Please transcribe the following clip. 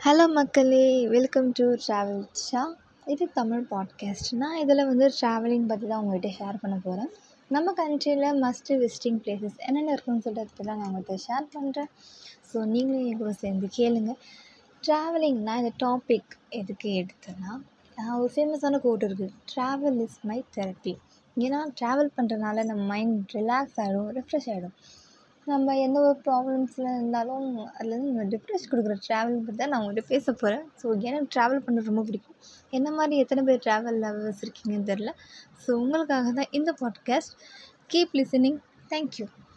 Hello மக்களே. Welcome to travel Shah இது Tamil podcast நான் இதில் வந்து ட்ராவலிங் பற்றி தான் உங்கள்கிட்ட ஷேர் பண்ண போகிறேன் நம்ம கண்ட்ரியில் மஸ்ட்டு விசிட்டிங் பிளேசஸ் என்னென்ன இருக்குன்னு சொல்லிட்டு அதை நான் உங்கள்கிட்ட ஷேர் பண்ணுறேன் ஸோ நீங்களும் என் கூட சேர்ந்து கேளுங்க. ட்ராவலிங் நான் இந்த டாபிக் எதுக்கு எடுத்தேன்னா ஒரு ஃபேமஸான கோட் இருக்குது ட்ராவல் இஸ் மை தெரப்பி ஏன்னா ட்ராவல் பண்ணுறனால நம்ம மைண்ட் ரிலாக்ஸ் ஆகிடும் ரெஃப்ரெஷ் ஆகிடும் நம்ம எந்த ஒரு ப்ராப்ளம்ஸில் இருந்தாலும் அதுலேருந்து நம்ம டிப்ரெஷ் கொடுக்குற ட்ராவல் பற்றி தான் நான் உங்கள்கிட்ட பேச போகிறேன் ஸோ எனக்கு ட்ராவல் பண்ண ரொம்ப பிடிக்கும். என்ன மாதிரி எத்தனை பேர் ட்ராவல் லவர்ஸ் இருக்கீங்கன்னு தெரில ஸோ உங்களுக்காக தான் இந்த பாட்காஸ்ட் கீப் லிசனிங் தேங்க்யூ